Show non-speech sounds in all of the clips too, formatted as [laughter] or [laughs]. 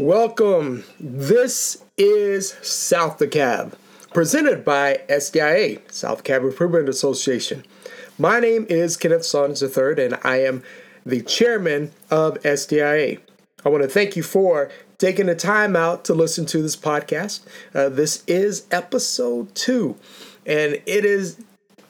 Welcome. This is South DeKalb, presented by SDIA, South DeKalb Improvement Association. My name is Kenneth Saunders III, and I am the chairman of SDIA. I want to thank you for taking the time out to listen to this podcast. Uh, this is episode two, and it has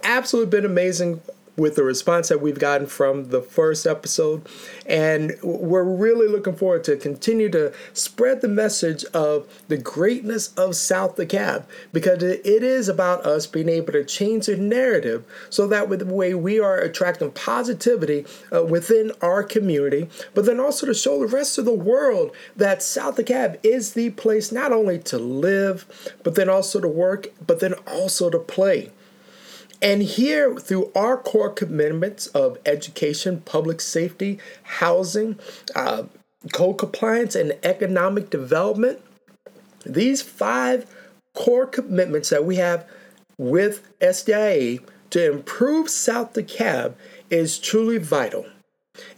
absolutely been amazing with the response that we've gotten from the first episode. And we're really looking forward to continue to spread the message of the greatness of South DeKalb because it is about us being able to change the narrative so that with the way we are attracting positivity uh, within our community, but then also to show the rest of the world that South DeKalb is the place not only to live, but then also to work, but then also to play. And here, through our core commitments of education, public safety, housing, uh, code compliance, and economic development, these five core commitments that we have with SDIA to improve South DeKalb is truly vital.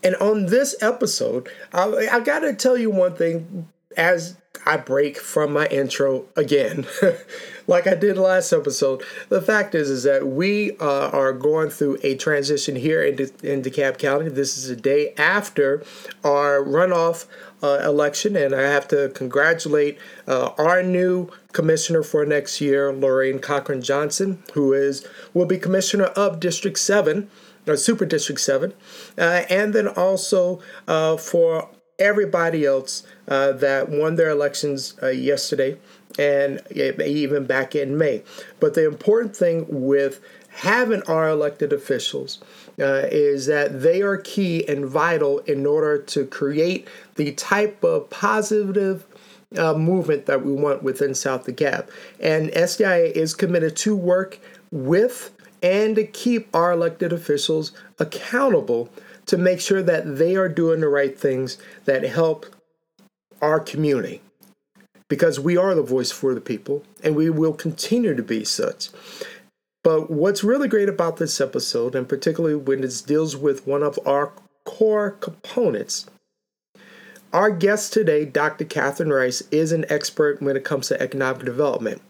And on this episode, I, I got to tell you one thing as I break from my intro again. [laughs] like I did last episode. The fact is, is that we uh, are going through a transition here in, De- in DeKalb County. This is a day after our runoff uh, election, and I have to congratulate uh, our new commissioner for next year, Lorraine Cochran Johnson, who is will be commissioner of District Seven. Or Super District 7, uh, and then also uh, for everybody else uh, that won their elections uh, yesterday and even back in May. But the important thing with having our elected officials uh, is that they are key and vital in order to create the type of positive uh, movement that we want within South DeKalb. And SDIA is committed to work with and to keep our elected officials accountable to make sure that they are doing the right things that help our community because we are the voice for the people and we will continue to be such. But what's really great about this episode, and particularly when it deals with one of our core components, our guest today, Dr. Catherine Rice, is an expert when it comes to economic development.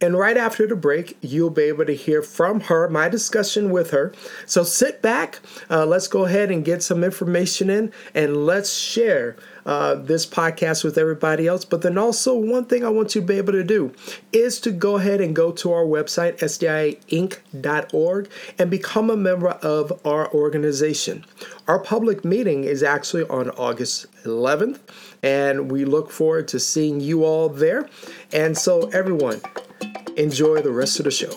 And right after the break, you'll be able to hear from her, my discussion with her. So sit back, uh, let's go ahead and get some information in, and let's share uh, this podcast with everybody else. But then also, one thing I want you to be able to do is to go ahead and go to our website, sdiainc.org, and become a member of our organization. Our public meeting is actually on August 11th, and we look forward to seeing you all there. And so, everyone, enjoy the rest of the show.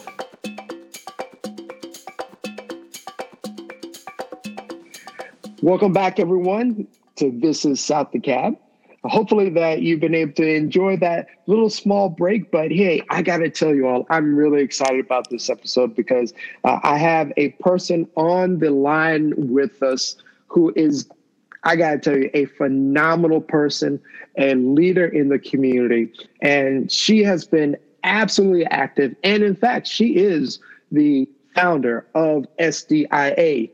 Welcome back, everyone, to This is South DeKalb. Hopefully, that you've been able to enjoy that little small break. But hey, I got to tell you all, I'm really excited about this episode because uh, I have a person on the line with us who is I got to tell you, a phenomenal person and leader in the community. And she has been absolutely active. And in fact, she is the founder of SDIA.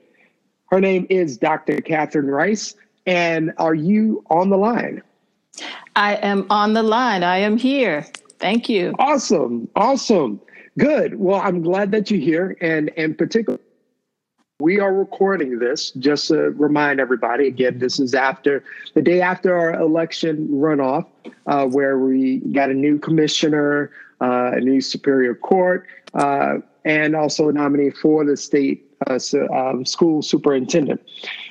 Her name is Dr. Catherine Rice. And are you on the line? I am on the line. I am here. Thank you. Awesome. Awesome. Good. Well, I'm glad that you're here. And in particular, we are recording this just to remind everybody again, this is after the day after our election runoff, uh, where we got a new commissioner, uh, a new Superior Court, uh, and also a nominee for the state uh, um, school superintendent.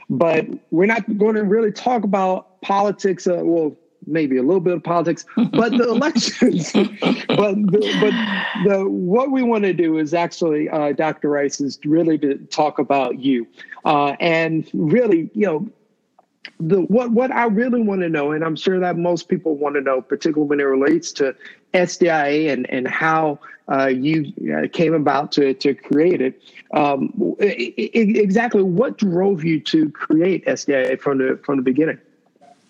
But we're not going to really talk about politics. Uh, well, maybe a little bit of politics, but the [laughs] elections. [laughs] but the, but the what we want to do is actually, uh, Dr. Rice, is really to talk about you, uh, and really, you know, the what what I really want to know, and I'm sure that most people want to know, particularly when it relates to SDIA and and how uh, you uh, came about to to create it. Um, exactly, what drove you to create SDIA from the from the beginning?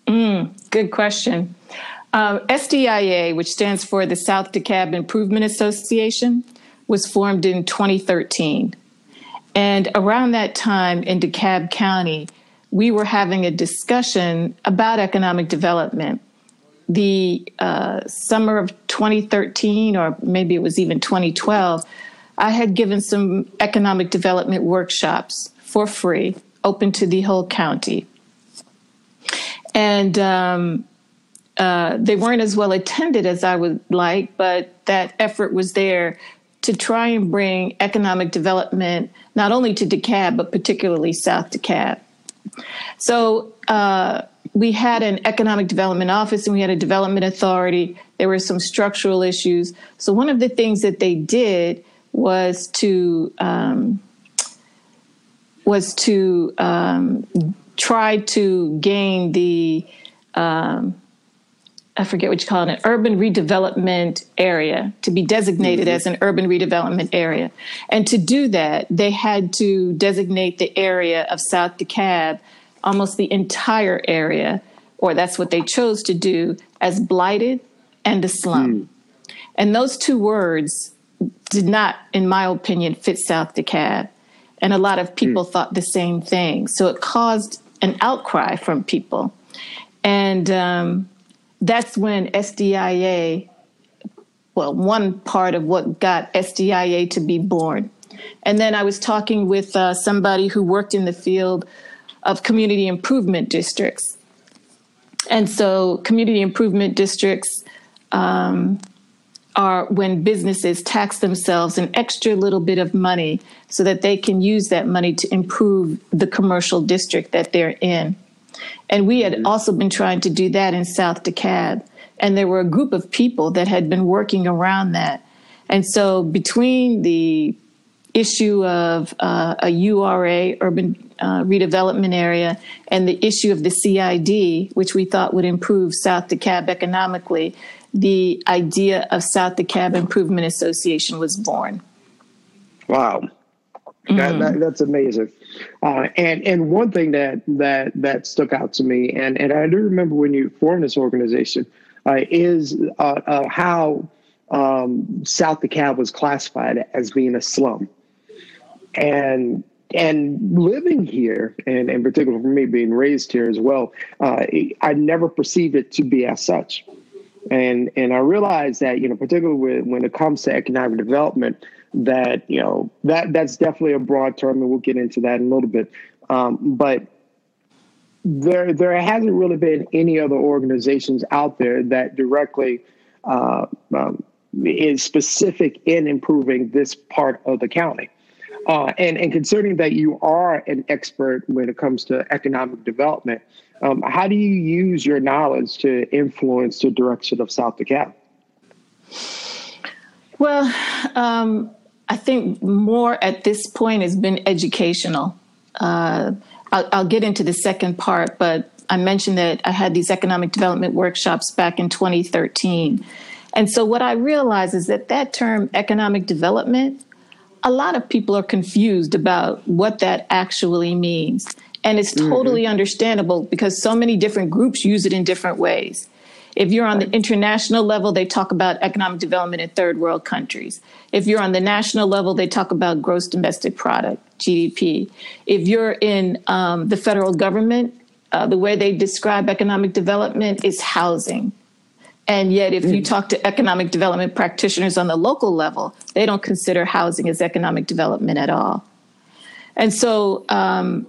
Mm, good question. Uh, SDIA, which stands for the South DeKalb Improvement Association, was formed in 2013. And around that time in DeKalb County, we were having a discussion about economic development. the uh, summer of 2013, or maybe it was even 2012, I had given some economic development workshops for free, open to the whole county. And um, uh, they weren't as well attended as I would like, but that effort was there to try and bring economic development not only to DeKalb, but particularly South DeKalb. So uh, we had an economic development office and we had a development authority. There were some structural issues. So one of the things that they did was to um, was to um, try to gain the um, I forget what you call it, an urban redevelopment area to be designated mm-hmm. as an urban redevelopment area. And to do that, they had to designate the area of South DeKalb, almost the entire area, or that's what they chose to do, as blighted and a slum. Mm. And those two words did not, in my opinion, fit South DeKalb. And a lot of people mm. thought the same thing. So it caused an outcry from people. And um, that's when SDIA, well, one part of what got SDIA to be born. And then I was talking with uh, somebody who worked in the field of community improvement districts. And so, community improvement districts um, are when businesses tax themselves an extra little bit of money so that they can use that money to improve the commercial district that they're in. And we had mm-hmm. also been trying to do that in South DeKalb. And there were a group of people that had been working around that. And so between the issue of uh, a URA, urban uh, redevelopment area, and the issue of the CID, which we thought would improve South DeKalb economically, the idea of South DeKalb Improvement Association was born. Wow. That, mm. that, that's amazing. Uh, and and one thing that that that stuck out to me, and and I do remember when you formed this organization, uh, is uh, uh how um, South DeKalb was classified as being a slum, and and living here, and in particular for me being raised here as well, uh, I never perceived it to be as such. And and I realized that you know, particularly when, when it comes to economic development, that you know that that's definitely a broad term, and we'll get into that in a little bit. Um, but there there hasn't really been any other organizations out there that directly uh, um, is specific in improving this part of the county. Uh, and, and considering that you are an expert when it comes to economic development, um, how do you use your knowledge to influence the direction of South DeKalb? Well, um, I think more at this point has been educational. Uh, I'll, I'll, get into the second part, but I mentioned that I had these economic development workshops back in 2013. And so what I realized is that that term economic development, a lot of people are confused about what that actually means. And it's mm-hmm. totally mm-hmm. understandable because so many different groups use it in different ways. If you're on the international level, they talk about economic development in third world countries. If you're on the national level, they talk about gross domestic product, GDP. If you're in um, the federal government, uh, the way they describe economic development is housing. And yet, if you mm. talk to economic development practitioners on the local level, they don't consider housing as economic development at all. And so, um,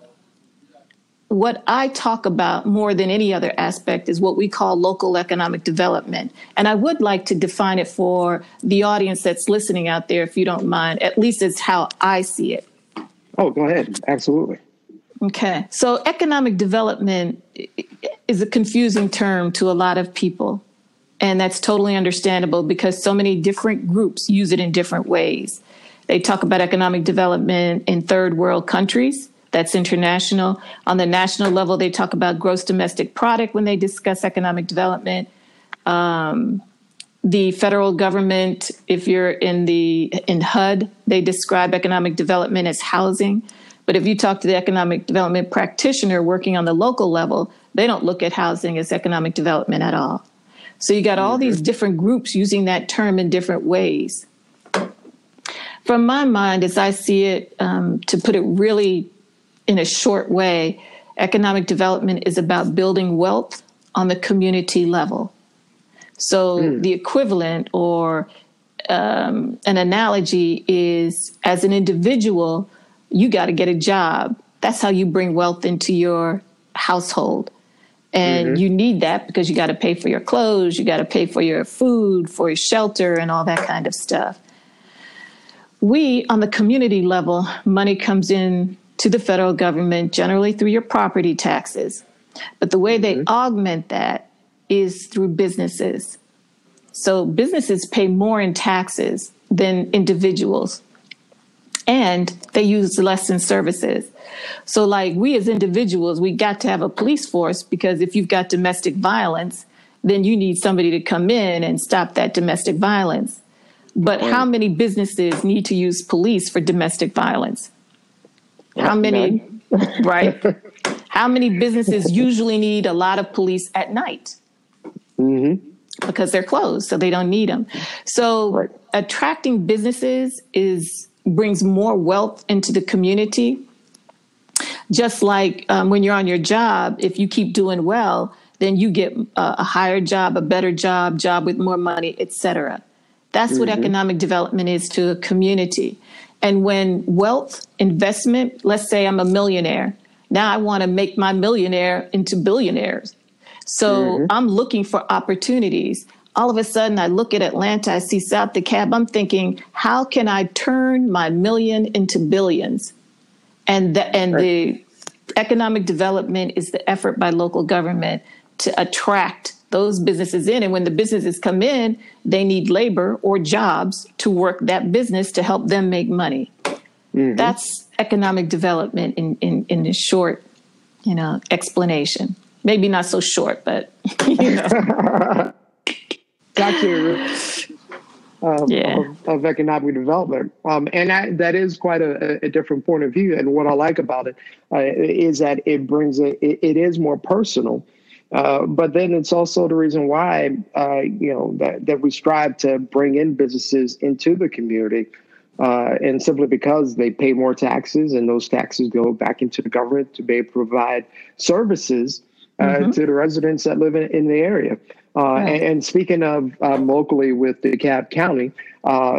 what I talk about more than any other aspect is what we call local economic development. And I would like to define it for the audience that's listening out there, if you don't mind. At least it's how I see it. Oh, go ahead. Absolutely. Okay. So, economic development is a confusing term to a lot of people. And that's totally understandable because so many different groups use it in different ways. They talk about economic development in third world countries that's international. On the national level, they talk about gross domestic product when they discuss economic development. Um, the federal government, if you're in the in HUD, they describe economic development as housing. But if you talk to the economic development practitioner working on the local level, they don't look at housing as economic development at all. So you got all these mm-hmm. different groups using that term in different ways. From my mind, as I see it, um, to put it really in a short way, economic development is about building wealth on the community level. So mm. the equivalent or um, an analogy is as an individual, you got to get a job. That's how you bring wealth into your household. And mm-hmm. you need that because you got to pay for your clothes, you got to pay for your food, for your shelter, and all that kind of stuff. We, on the community level, money comes in to the federal government generally through your property taxes. But the way mm-hmm. they augment that is through businesses. So businesses pay more in taxes than individuals, and they use less in services. So, like we as individuals, we got to have a police force because if you've got domestic violence, then you need somebody to come in and stop that domestic violence. But how many businesses need to use police for domestic violence? How many, right? [laughs] How many businesses usually need a lot of police at night? Mm-hmm. Because they're closed, so they don't need them. So right. attracting businesses is brings more wealth into the community. Just like um, when you're on your job, if you keep doing well, then you get a, a higher job, a better job, job with more money, etc. That's mm-hmm. what economic development is to a community. And when wealth investment, let's say I'm a millionaire, now I want to make my millionaire into billionaires. So mm-hmm. I'm looking for opportunities. All of a sudden, I look at Atlanta, I see South DeKalb. I'm thinking, how can I turn my million into billions? And the, and right. the economic development is the effort by local government to attract those businesses in. And when the businesses come in, they need labor or jobs to work that business to help them make money. Mm-hmm. That's economic development in, in, in a short, you know, explanation. Maybe not so short, but [laughs] you know. [laughs] Got you. Um, yeah. of, of, economic development. Um, and I, that is quite a, a, different point of view. And what I like about it uh, is that it brings it, it, it is more personal uh, but then it's also the reason why uh, you know that, that we strive to bring in businesses into the community, uh, and simply because they pay more taxes, and those taxes go back into the government to be able to provide services uh, mm-hmm. to the residents that live in, in the area. Uh, right. and, and, speaking of um, locally with the DeKalb County,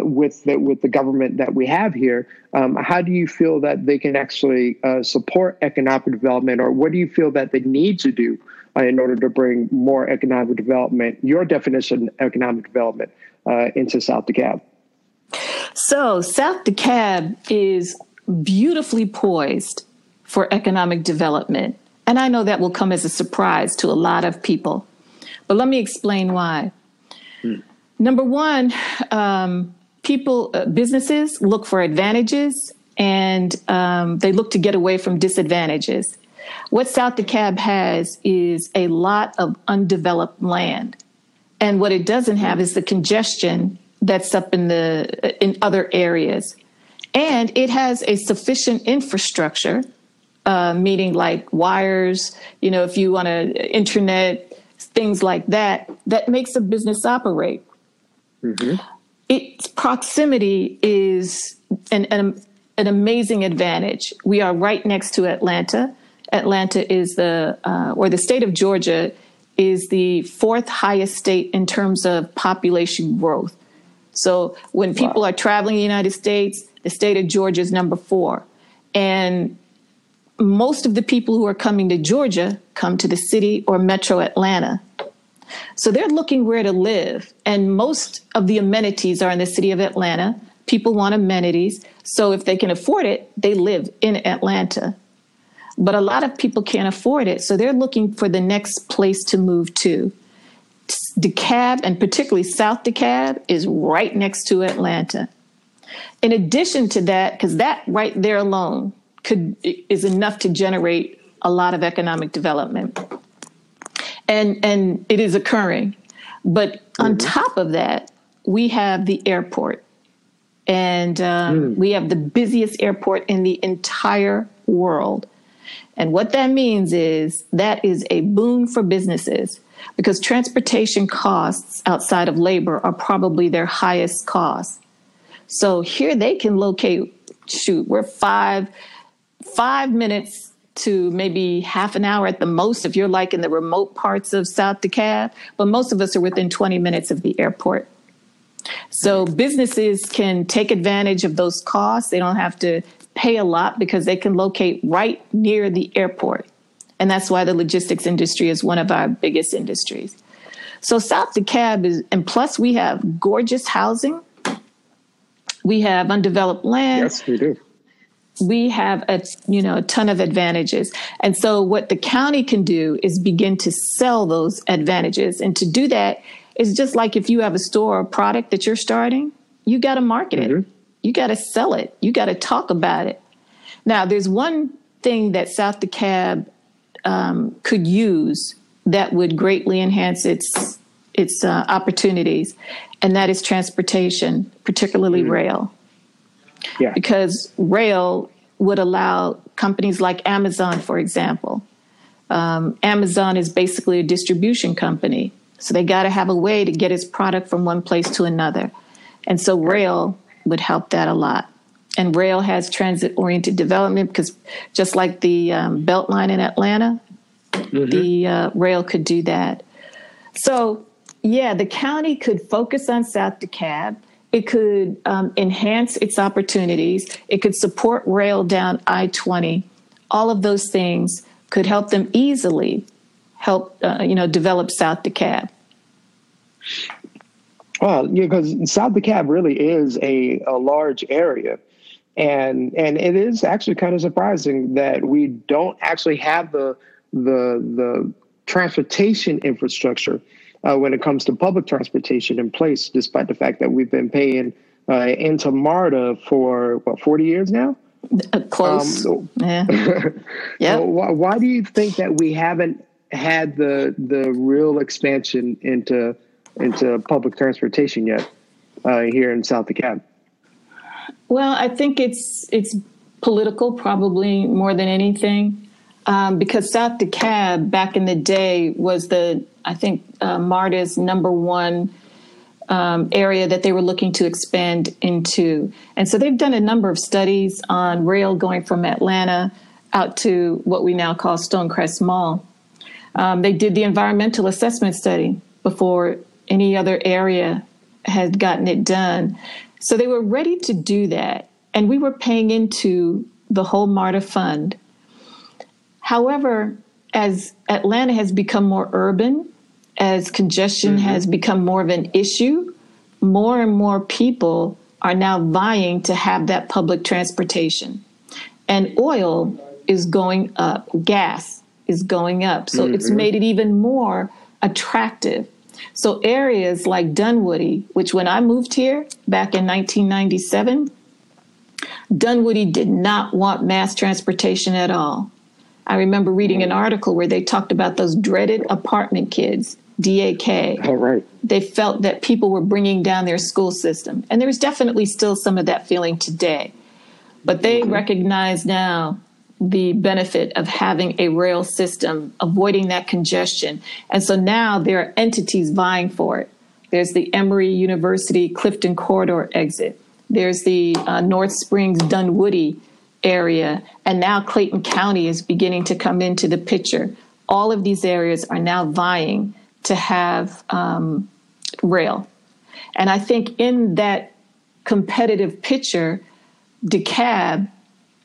with the, with the government that we have here, um, how do you feel that they can actually support economic development, or what do you feel that they need to do? Uh, in order to bring more economic development, your definition of economic development, uh, into South DeKalb? So, South DeKalb is beautifully poised for economic development. And I know that will come as a surprise to a lot of people. But let me explain why. Hmm. Number one, um, people, uh, businesses look for advantages and um, they look to get away from disadvantages. What South DeKalb has is a lot of undeveloped land. And what it doesn't have is the congestion that's up in the in other areas. And it has a sufficient infrastructure, uh, meaning like wires, you know, if you want to internet, things like that, that makes a business operate. Mm-hmm. Its proximity is an, an, an amazing advantage. We are right next to Atlanta. Atlanta is the, uh, or the state of Georgia is the fourth highest state in terms of population growth. So when people wow. are traveling the United States, the state of Georgia is number four. And most of the people who are coming to Georgia come to the city or metro Atlanta. So they're looking where to live. And most of the amenities are in the city of Atlanta. People want amenities. So if they can afford it, they live in Atlanta. But a lot of people can't afford it. So they're looking for the next place to move to. DeKalb, and particularly South DeKalb, is right next to Atlanta. In addition to that, because that right there alone could is enough to generate a lot of economic development, and and it is occurring. But mm-hmm. on top of that, we have the airport, and um, mm. we have the busiest airport in the entire world. And what that means is that is a boon for businesses because transportation costs outside of labor are probably their highest cost. So here they can locate, shoot, we're five, five minutes to maybe half an hour at the most if you're like in the remote parts of South DeKalb, but most of us are within 20 minutes of the airport. So businesses can take advantage of those costs. They don't have to pay a lot because they can locate right near the airport. And that's why the logistics industry is one of our biggest industries. So South DeKalb is, and plus we have gorgeous housing. We have undeveloped land. Yes, we do. We have a you know a ton of advantages, and so what the county can do is begin to sell those advantages. And to do that is just like if you have a store or product that you're starting, you got to market mm-hmm. it, you got to sell it, you got to talk about it. Now, there's one thing that South DeKalb um, could use that would greatly enhance its its uh, opportunities, and that is transportation, particularly mm-hmm. rail. Yeah. Because rail would allow companies like Amazon, for example. Um, Amazon is basically a distribution company, so they got to have a way to get its product from one place to another, and so rail would help that a lot. And rail has transit oriented development because just like the um, Beltline in Atlanta, mm-hmm. the uh, rail could do that. So, yeah, the county could focus on South DeKalb. It could um, enhance its opportunities. It could support rail down I 20. All of those things could help them easily help, uh, you know, develop South DeKalb. Well, yeah, because South DeKalb really is a, a large area. And and it is actually kind of surprising that we don't actually have the the the transportation infrastructure uh, when it comes to public transportation in place, despite the fact that we've been paying uh, into MARTA for what forty years now. Uh, close. Um, yeah. [laughs] yeah. So why, why do you think that we haven't had the the real expansion into into public transportation yet uh, here in South DeKalb? Well, I think it's it's political, probably more than anything um, because South DeKalb back in the day was the I think uh, MARTA's number one um, area that they were looking to expand into, and so they've done a number of studies on rail going from Atlanta out to what we now call Stonecrest Mall. Um, they did the environmental assessment study before any other area had gotten it done. So they were ready to do that. And we were paying into the whole MARTA fund. However, as Atlanta has become more urban, as congestion mm-hmm. has become more of an issue, more and more people are now vying to have that public transportation. And oil is going up, gas is going up. So mm-hmm. it's made it even more attractive. So areas like Dunwoody, which when I moved here back in 1997, Dunwoody did not want mass transportation at all. I remember reading an article where they talked about those dreaded apartment kids, DAK. Oh, right. They felt that people were bringing down their school system. And there's definitely still some of that feeling today. But they mm-hmm. recognize now the benefit of having a rail system, avoiding that congestion. And so now there are entities vying for it. There's the Emory University Clifton Corridor exit. There's the uh, North Springs Dunwoody area, and now Clayton County is beginning to come into the picture. All of these areas are now vying to have um, rail. And I think in that competitive picture, DeKalb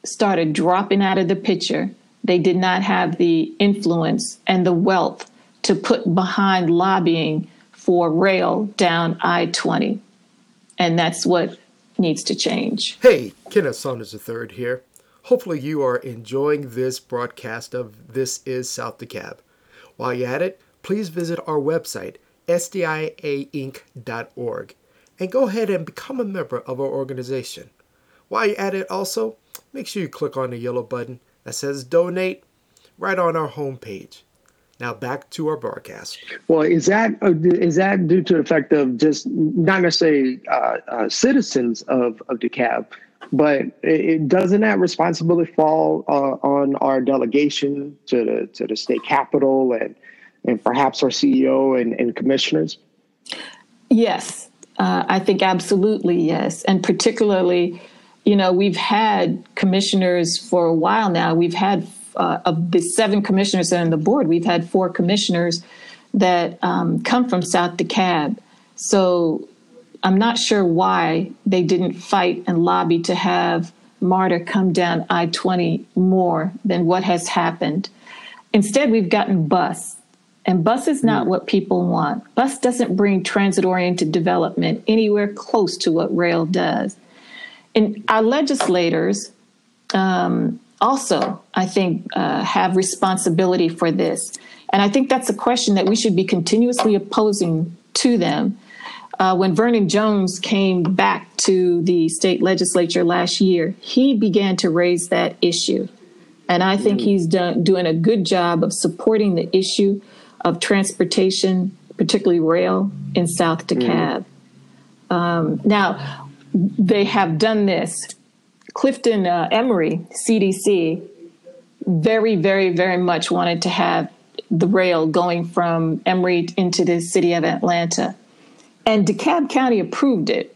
started dropping out of the picture. They did not have the influence and the wealth to put behind lobbying for rail down I 20. And that's what needs to change. Hey, Kenneth Saunders III here. Hopefully, you are enjoying this broadcast of This is South DeKalb. While you're at it, please visit our website, sdiainc.org, and go ahead and become a member of our organization. While you're at it, also, make sure you click on the yellow button that says donate right on our homepage. Now back to our broadcast. Well, is that uh, that due to the fact of just not necessarily uh, uh, citizens of of DeKalb, but it, doesn't that responsibility fall uh, on our delegation to the to the state capitol and and perhaps our CEO and, and commissioners? Yes, uh, I think absolutely yes, and particularly, you know, we've had commissioners for a while now. We've had uh, of the seven commissioners that are on the board, we've had four commissioners that um, come from South DeKalb. So I'm not sure why they didn't fight and lobby to have MARTA come down I 20 more than what has happened. Instead, we've gotten bus. And bus is not mm. what people want. Bus doesn't bring transit oriented development anywhere close to what rail does. And our legislators um, also, I think, uh, have responsibility for this. And I think that's a question that we should be continuously opposing to them. Uh, when Vernon Jones came back to the state legislature last year, he began to raise that issue. And I think mm. he's done, doing a good job of supporting the issue of transportation, particularly rail, in South DeKalb. Mm. Um, now, they have done this. Clifton uh, Emory, CDC, very, very, very much wanted to have the rail going from Emory into the city of Atlanta. And DeKalb County approved it.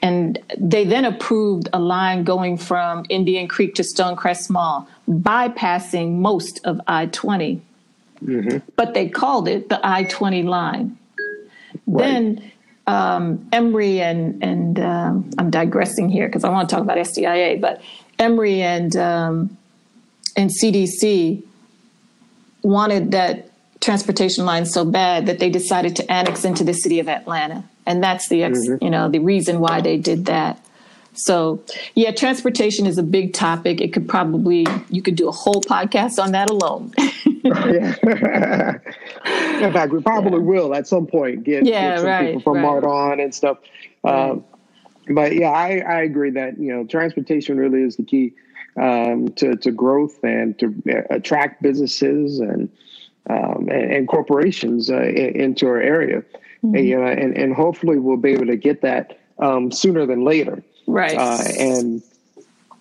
And they then approved a line going from Indian Creek to Stonecrest Mall, bypassing most of I 20. Mm-hmm. But they called it the I 20 line. Right. Then um, Emory and, and um, I'm digressing here because I want to talk about SDIA, but Emory and, um, and CDC wanted that transportation line so bad that they decided to annex into the city of Atlanta. And that's the ex, mm-hmm. you know the reason why they did that. So, yeah, transportation is a big topic. It could probably you could do a whole podcast on that alone. [laughs] [laughs] In fact, we probably yeah. will at some point get, yeah, get some right, people from right. on and stuff. Right. Um, but yeah, I, I agree that you know transportation really is the key um, to to growth and to uh, attract businesses and um, and, and, corporations uh, into our area. Mm-hmm. And, you know, and, and hopefully we'll be able to get that um, sooner than later. Right. Uh, and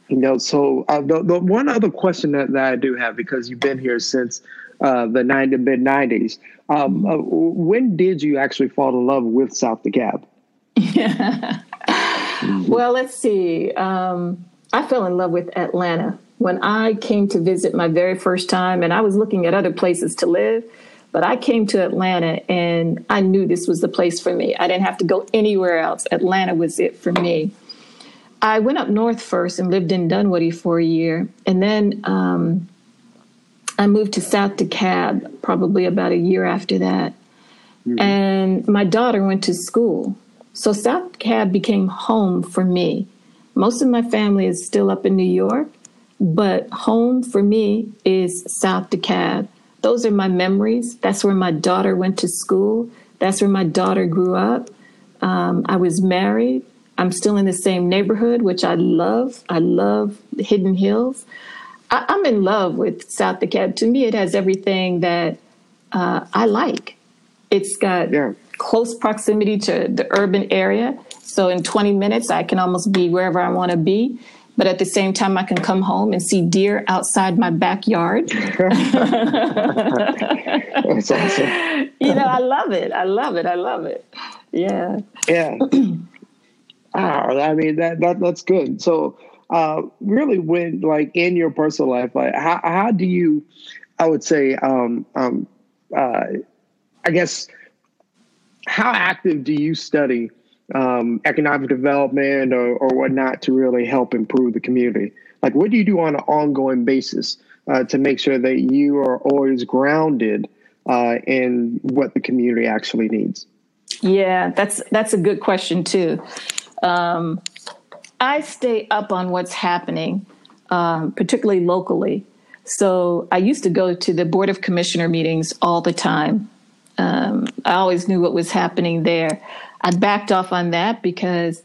you know, so uh, the, the one other question that, that I do have because you've been here since uh, the 90 mid 90s. Um, uh, when did you actually fall in love with South DeKalb? Yeah. [laughs] well, let's see. Um, I fell in love with Atlanta when I came to visit my very first time, and I was looking at other places to live. But I came to Atlanta and I knew this was the place for me. I didn't have to go anywhere else. Atlanta was it for me. I went up north first and lived in Dunwoody for a year. And then um, I moved to South DeKalb probably about a year after that. Mm-hmm. And my daughter went to school. So South DeKalb became home for me. Most of my family is still up in New York, but home for me is South DeKalb. Those are my memories. That's where my daughter went to school. That's where my daughter grew up. Um, I was married. I'm still in the same neighborhood, which I love. I love Hidden Hills. I, am in love with South DeKalb. To me, it has everything that uh, I like. It's got yeah. close proximity to the urban area. So in 20 minutes, I can almost be wherever I want to be. But at the same time, I can come home and see deer outside my backyard. [laughs] [laughs] That's awesome. you know, I love it. I love it. I love it. Yeah. Yeah. [clears throat] ah, I mean that that that's good. So, uh, really, when like in your personal life, like how how do you, I would say, um, um, uh, I guess, how active do you study um, economic development or, or whatnot to really help improve the community? Like, what do you do on an ongoing basis uh, to make sure that you are always grounded uh, in what the community actually needs? Yeah, that's that's a good question too. Um, I stay up on what's happening, um, particularly locally. So I used to go to the Board of Commissioner meetings all the time. Um, I always knew what was happening there. I backed off on that because,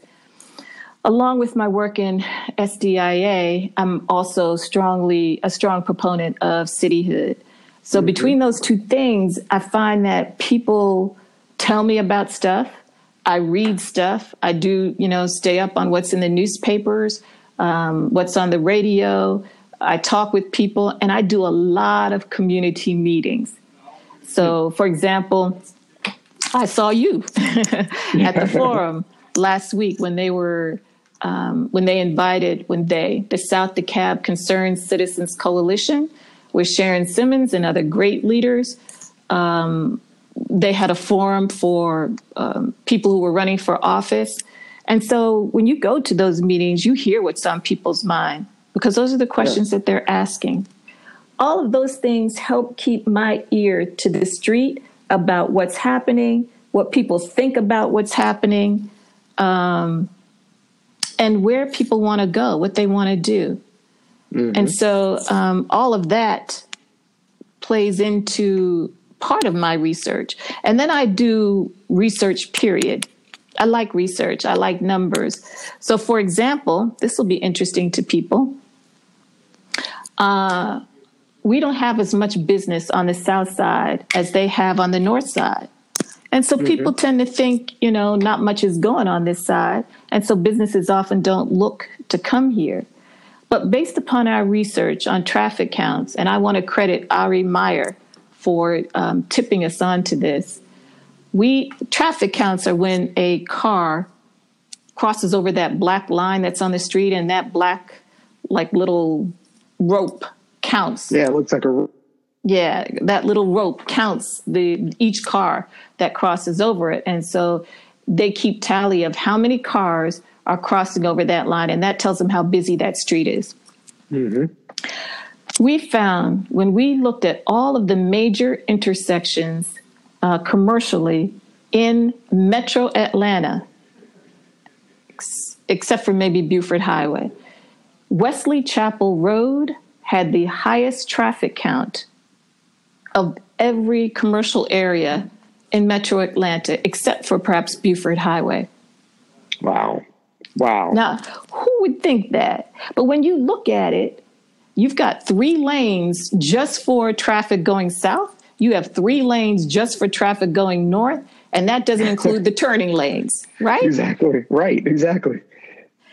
along with my work in SDIA, I'm also strongly a strong proponent of cityhood. So mm-hmm. between those two things, I find that people tell me about stuff. I read stuff. I do, you know, stay up on what's in the newspapers, um, what's on the radio. I talk with people, and I do a lot of community meetings. So, for example, I saw you [laughs] at the [laughs] forum last week when they were um, when they invited, when they, the South DeKalb Concerned Citizens Coalition, with Sharon Simmons and other great leaders. Um, they had a forum for um, people who were running for office. And so when you go to those meetings, you hear what's on people's mind because those are the questions that they're asking. All of those things help keep my ear to the street about what's happening, what people think about what's happening, um, and where people want to go, what they want to do. Mm-hmm. And so um, all of that plays into part of my research. And then I do research, period. I like research, I like numbers. So, for example, this will be interesting to people. Uh, we don't have as much business on the south side as they have on the north side. And so mm-hmm. people tend to think, you know, not much is going on this side. And so businesses often don't look to come here. But based upon our research on traffic counts, and I want to credit Ari Meyer for um, tipping us on to this, we traffic counts are when a car crosses over that black line that's on the street, and that black, like little rope counts. Yeah, it looks like a. Yeah, that little rope counts the each car that crosses over it, and so they keep tally of how many cars are crossing over that line, and that tells them how busy that street is. Mm-hmm. We found when we looked at all of the major intersections uh, commercially in metro Atlanta, ex- except for maybe Buford Highway, Wesley Chapel Road had the highest traffic count of every commercial area in metro Atlanta, except for perhaps Buford Highway. Wow. Wow. Now, who would think that? But when you look at it, you've got three lanes just for traffic going south. You have three lanes just for traffic going north, and that doesn't include the turning lanes, right? Exactly. Right. Exactly.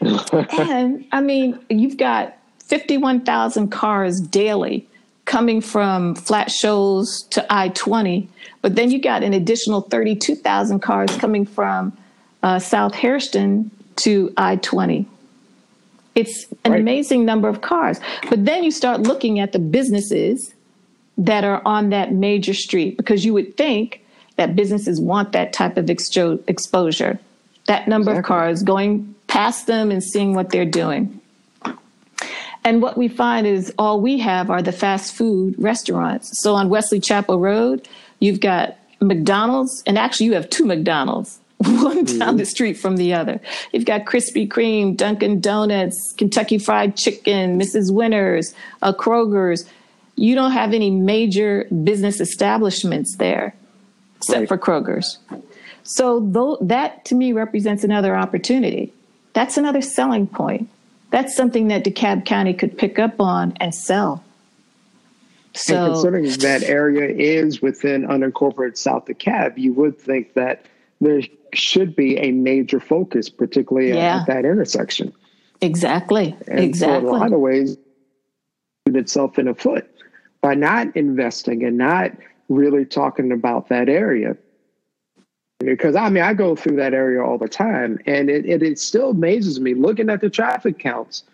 and I mean, you've got 51,000 cars daily coming from Flat Shoals to I 20, but then you got an additional 32,000 cars coming from uh, South Hairston to I 20. It's an right. amazing number of cars. But then you start looking at the businesses that are on that major street because you would think that businesses want that type of expo- exposure, that number exactly. of cars going past them and seeing what they're doing. And what we find is all we have are the fast food restaurants. So on Wesley Chapel Road, you've got McDonald's, and actually you have two McDonald's [laughs] one mm-hmm. down the street from the other. You've got Krispy Kreme, Dunkin' Donuts, Kentucky Fried Chicken, Mrs. Winners, uh, Kroger's. You don't have any major business establishments there, except right. for Kroger's. So though, that to me represents another opportunity. That's another selling point. That's something that DeKalb County could pick up on and sell. So, and considering that area is within unincorporated South DeKalb, you would think that there should be a major focus, particularly yeah. at, that intersection. Exactly. And exactly. So in a lot of ways, itself in a foot by not investing and not really talking about that area. Because I mean, I go through that area all the time, and it, it, it still amazes me looking at the traffic counts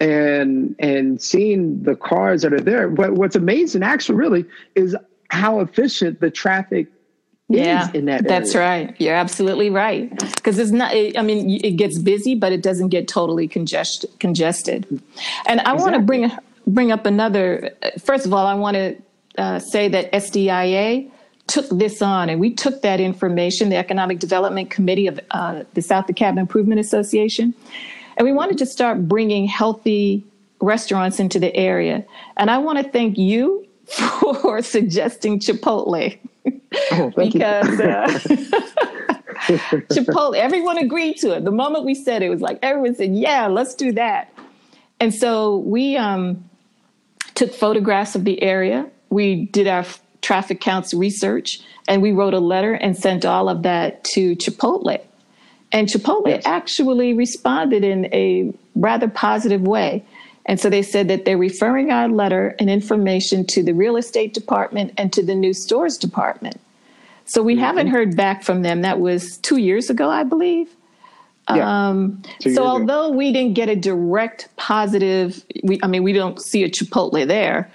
and and seeing the cars that are there. But what's amazing, actually, really, is how efficient the traffic yeah, in that That's right. You're absolutely right. Because it's not, I mean, it gets busy, but it doesn't get totally congested. congested. And I exactly. want to bring, bring up another, first of all, I want to uh, say that SDIA took this on and we took that information, the Economic Development Committee of uh, the South DeKalb Improvement Association, and we wanted to start bringing healthy restaurants into the area. And I want to thank you [laughs] for suggesting Chipotle. Oh, [laughs] because uh, [laughs] Chipotle, everyone agreed to it. The moment we said it, it was like everyone said, "Yeah, let's do that." And so we um, took photographs of the area. We did our traffic counts research, and we wrote a letter and sent all of that to Chipotle. And Chipotle yes. actually responded in a rather positive way. And so they said that they're referring our letter and information to the real estate department and to the new stores department. So we mm-hmm. haven't heard back from them. That was two years ago, I believe. Yeah. Um, so, so although we didn't get a direct positive, we, I mean, we don't see a Chipotle there,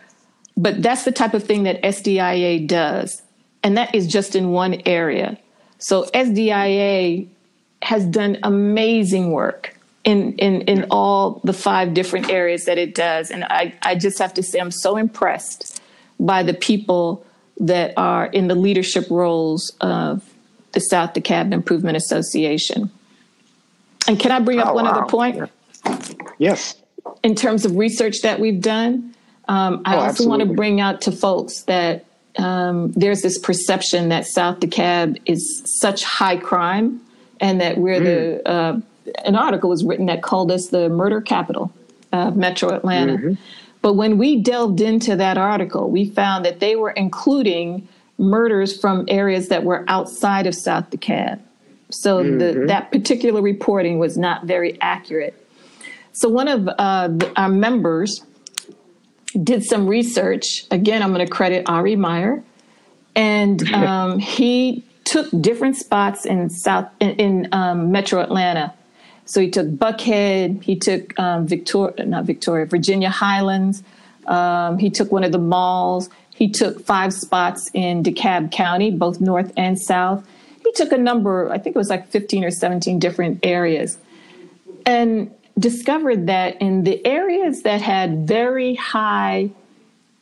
but that's the type of thing that SDIA does. And that is just in one area. So SDIA has done amazing work in, in, in all the five different areas that it does. And I, I just have to say, I'm so impressed by the people that are in the leadership roles of the South DeKalb Improvement Association. And can I bring up oh, one wow. other point? Yes. In terms of research that we've done, um, I oh, also absolutely. want to bring out to folks that um, there's this perception that South DeKalb is such high crime, and that we're mm. the uh, an article was written that called us the murder capital of Metro Atlanta. Mm-hmm. But when we delved into that article, we found that they were including murders from areas that were outside of South DeKalb. So mm-hmm. the, that particular reporting was not very accurate. So one of uh, our members did some research. Again, I'm going to credit Ari Meyer, and [laughs] um, he took different spots in South in, in um, Metro Atlanta. So he took Buckhead, he took um, Victoria, not Victoria, Virginia Highlands. Um, he took one of the malls. He took five spots in DeKalb County, both north and south. He took a number, I think it was like 15 or 17 different areas. And discovered that in the areas that had very high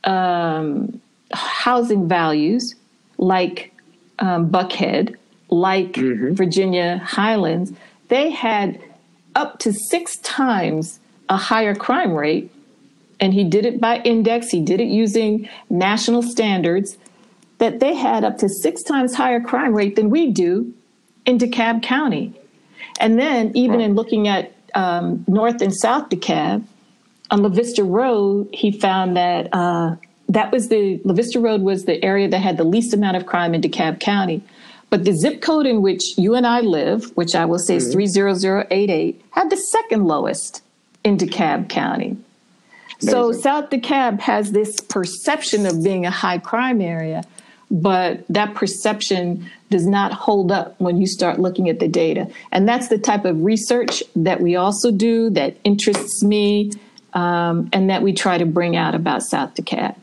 um, housing values, like um, Buckhead, like mm-hmm. Virginia Highlands, they had up to six times a higher crime rate. And he did it by index, he did it using national standards, that they had up to six times higher crime rate than we do in DeKalb County. And then, even in looking at um, North and South DeKalb, on La Vista Road, he found that uh, that was the La Vista Road was the area that had the least amount of crime in DeKalb County. But the zip code in which you and I live, which I will say is mm-hmm. 30088, had the second lowest in DeKalb County. Amazing. So South DeKalb has this perception of being a high crime area, but that perception does not hold up when you start looking at the data. And that's the type of research that we also do that interests me um, and that we try to bring out about South DeKalb.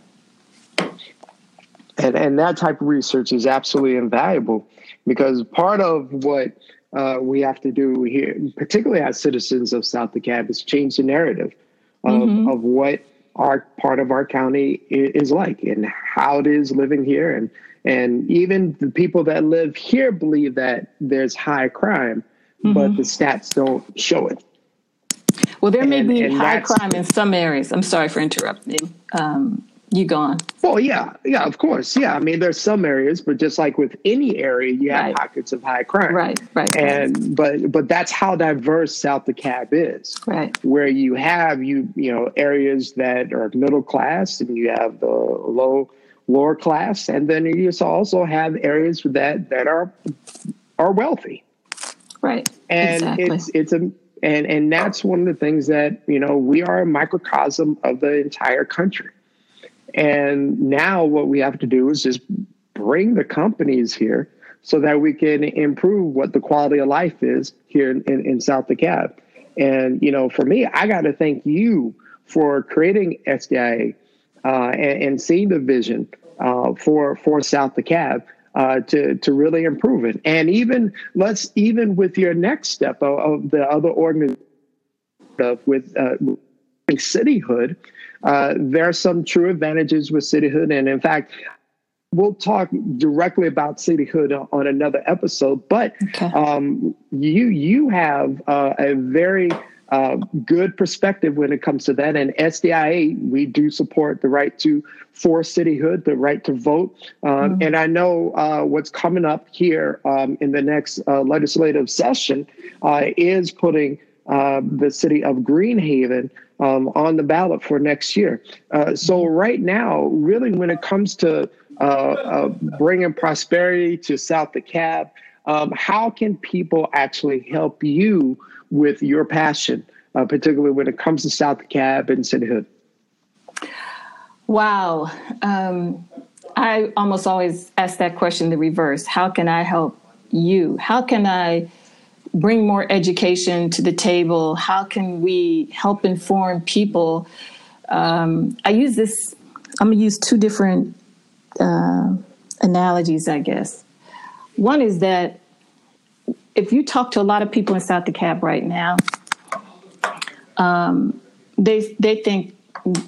And, and that type of research is absolutely invaluable because part of what uh, we have to do here, particularly as citizens of South DeKalb, is change the narrative of, mm-hmm. of what our part of our county is like and how it is living here and and even the people that live here believe that there's high crime mm-hmm. but the stats don't show it well there may and, be and high crime in some areas i'm sorry for interrupting um, you gone. Well, yeah, yeah, of course, yeah. I mean, there's some areas, but just like with any area, you have right. pockets of high crime, right, right. And but but that's how diverse South DeKalb is, right? Where you have you you know areas that are middle class, and you have the low lower class, and then you also have areas that that are are wealthy, right? And exactly. it's it's a and and that's one of the things that you know we are a microcosm of the entire country and now what we have to do is just bring the companies here so that we can improve what the quality of life is here in, in, in South DeKalb. And, you know, for me, I got to thank you for creating SDIA uh, and, and, seeing the vision uh, for, for South DeKalb. Uh, to to really improve it, and even let's even with your next step of, of the other organization with uh, cityhood, uh, there are some true advantages with cityhood. And in fact, we'll talk directly about cityhood on another episode. But okay. um, you you have uh, a very uh, good perspective when it comes to that. And SDIA, we do support the right to for cityhood, the right to vote. Um, mm-hmm. And I know uh, what's coming up here um, in the next uh, legislative session uh, is putting uh, the city of Greenhaven um, on the ballot for next year. Uh, so right now, really, when it comes to uh, uh, bringing prosperity to South DeKalb, um, how can people actually help you with your passion, uh, particularly when it comes to South DeKalb and cityhood? Wow. Um, I almost always ask that question the reverse. How can I help you? How can I bring more education to the table? How can we help inform people? Um, I use this, I'm going to use two different uh, analogies, I guess. One is that if you talk to a lot of people in South DeKalb right now, um, they they think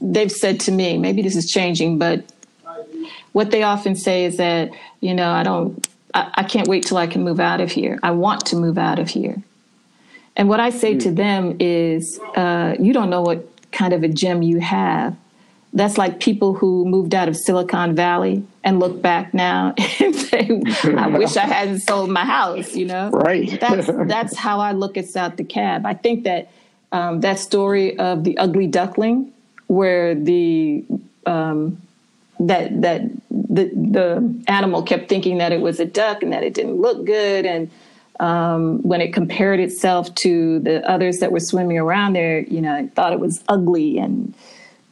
they've said to me, maybe this is changing, but what they often say is that you know I don't, I, I can't wait till I can move out of here. I want to move out of here. And what I say mm. to them is, uh, you don't know what kind of a gem you have that's like people who moved out of Silicon Valley and look back now [laughs] and say, "I wish I hadn't sold my house." You know, right? that's [laughs] that's how I look at South DeKalb. I think that um, that story of the ugly duckling, where the um, that that the the animal kept thinking that it was a duck and that it didn't look good, and um, when it compared itself to the others that were swimming around there, you know, it thought it was ugly and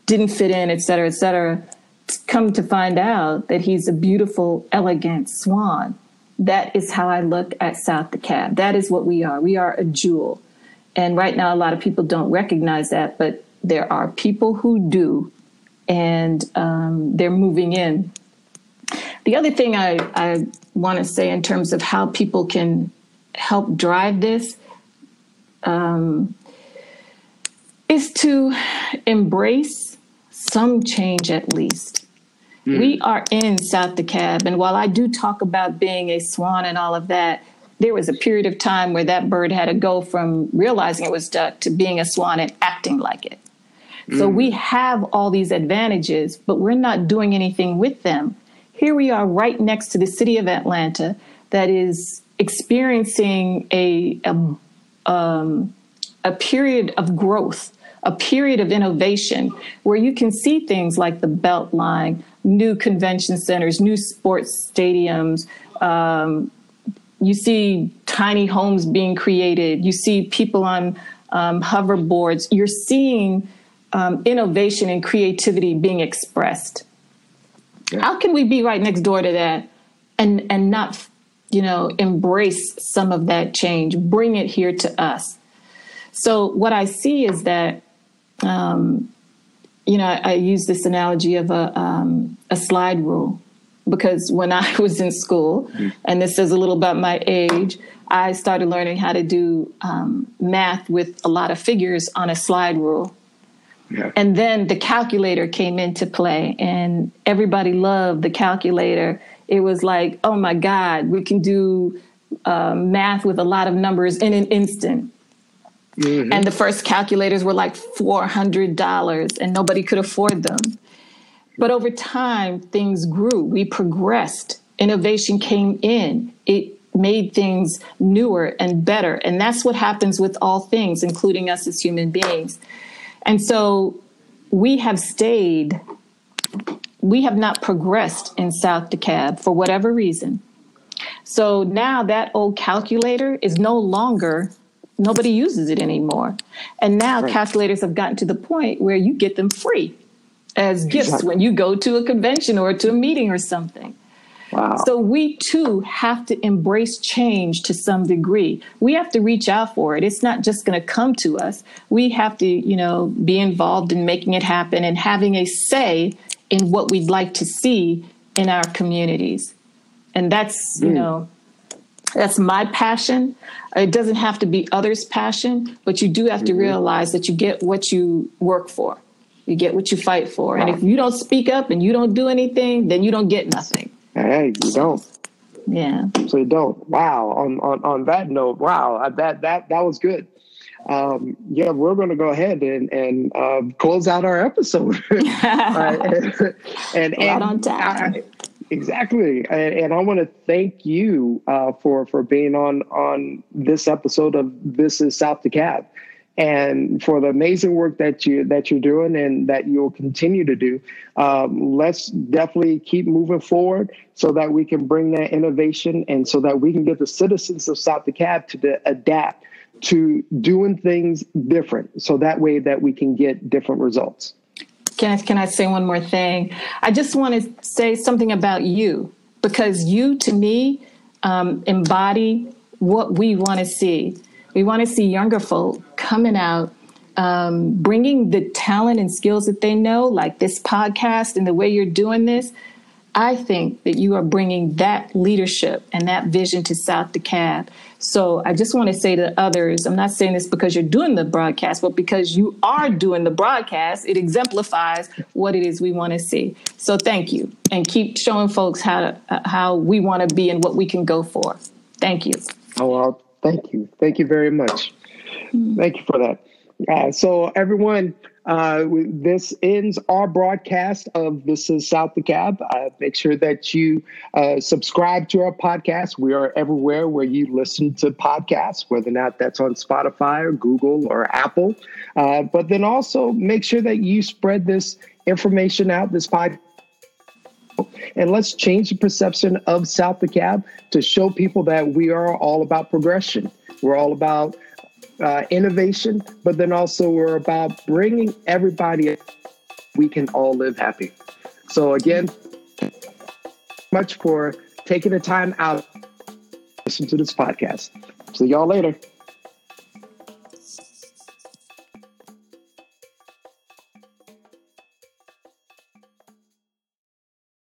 didn't fit in, et cetera, et cetera. Come to find out that he's a beautiful, elegant swan. That is how I look at South DeKalb. That is what we are. We are a jewel. And right now, a lot of people don't recognize that, but there are people who do, and um, they're moving in. The other thing I, I want to say in terms of how people can help drive this um, is to embrace some change at least. Mm. We are in South DeKalb, and while I do talk about being a swan and all of that, there was a period of time where that bird had to go from realizing it was duck to being a swan and acting like it. Mm. So we have all these advantages, but we're not doing anything with them. Here we are right next to the city of Atlanta that is experiencing a, a, um, a period of growth a period of innovation where you can see things like the Beltline, new convention centers, new sports stadiums. Um, you see tiny homes being created. You see people on um, hoverboards. You're seeing um, innovation and creativity being expressed. Yeah. How can we be right next door to that and and not, you know, embrace some of that change, bring it here to us? So what I see is that um, you know, I, I, use this analogy of a, um, a slide rule because when I [laughs] was in school, mm-hmm. and this says a little about my age, I started learning how to do um, math with a lot of figures on a slide rule. Yeah. And then the calculator came into play, and everybody loved the calculator. It was like, oh my God, we can do uh, math with a lot of numbers in an instant. Mm-hmm. And the first calculators were like $400 and nobody could afford them. But over time, things grew. We progressed. Innovation came in. It made things newer and better. And that's what happens with all things, including us as human beings. And so we have stayed, we have not progressed in South DeKalb for whatever reason. So now that old calculator is no longer nobody uses it anymore. And now right. calculators have gotten to the point where you get them free as gifts when you go to a convention or to a meeting or something. Wow. So we too have to embrace change to some degree. We have to reach out for it. It's not just going to come to us. We have to, you know, be involved in making it happen and having a say in what we'd like to see in our communities. And that's, mm. you know, that's my passion. It doesn't have to be others' passion, but you do have mm-hmm. to realize that you get what you work for. You get what you fight for. And if you don't speak up and you don't do anything, then you don't get nothing. Hey, you don't. Yeah. So you don't. Wow. On on on that note, wow, uh, that that that was good. Um, yeah, we're going to go ahead and and uh, close out our episode. [laughs] [laughs] and, and, and on time. I, Exactly, and, and I want to thank you uh, for for being on on this episode of This Is South DeKalb, and for the amazing work that you that you're doing and that you'll continue to do. Um, let's definitely keep moving forward so that we can bring that innovation and so that we can get the citizens of South DeKalb to adapt to doing things different, so that way that we can get different results. I, can I say one more thing? I just want to say something about you because you, to me, um, embody what we want to see. We want to see younger folk coming out, um, bringing the talent and skills that they know, like this podcast and the way you're doing this. I think that you are bringing that leadership and that vision to South DeKalb. So I just want to say to others, I'm not saying this because you're doing the broadcast, but because you are doing the broadcast, it exemplifies what it is we want to see. So thank you, and keep showing folks how uh, how we want to be and what we can go for. Thank you. Oh well, thank you, thank you very much. Thank you for that. Uh, so everyone, uh, this ends our broadcast of This is South DeKalb. Uh, make sure that you uh, subscribe to our podcast. We are everywhere where you listen to podcasts, whether or not that's on Spotify or Google or Apple. Uh, but then also make sure that you spread this information out, this podcast. And let's change the perception of South DeKalb to show people that we are all about progression. We're all about uh, innovation, but then also we're about bringing everybody. We can all live happy. So again, much for taking the time out to listen to this podcast. See y'all later.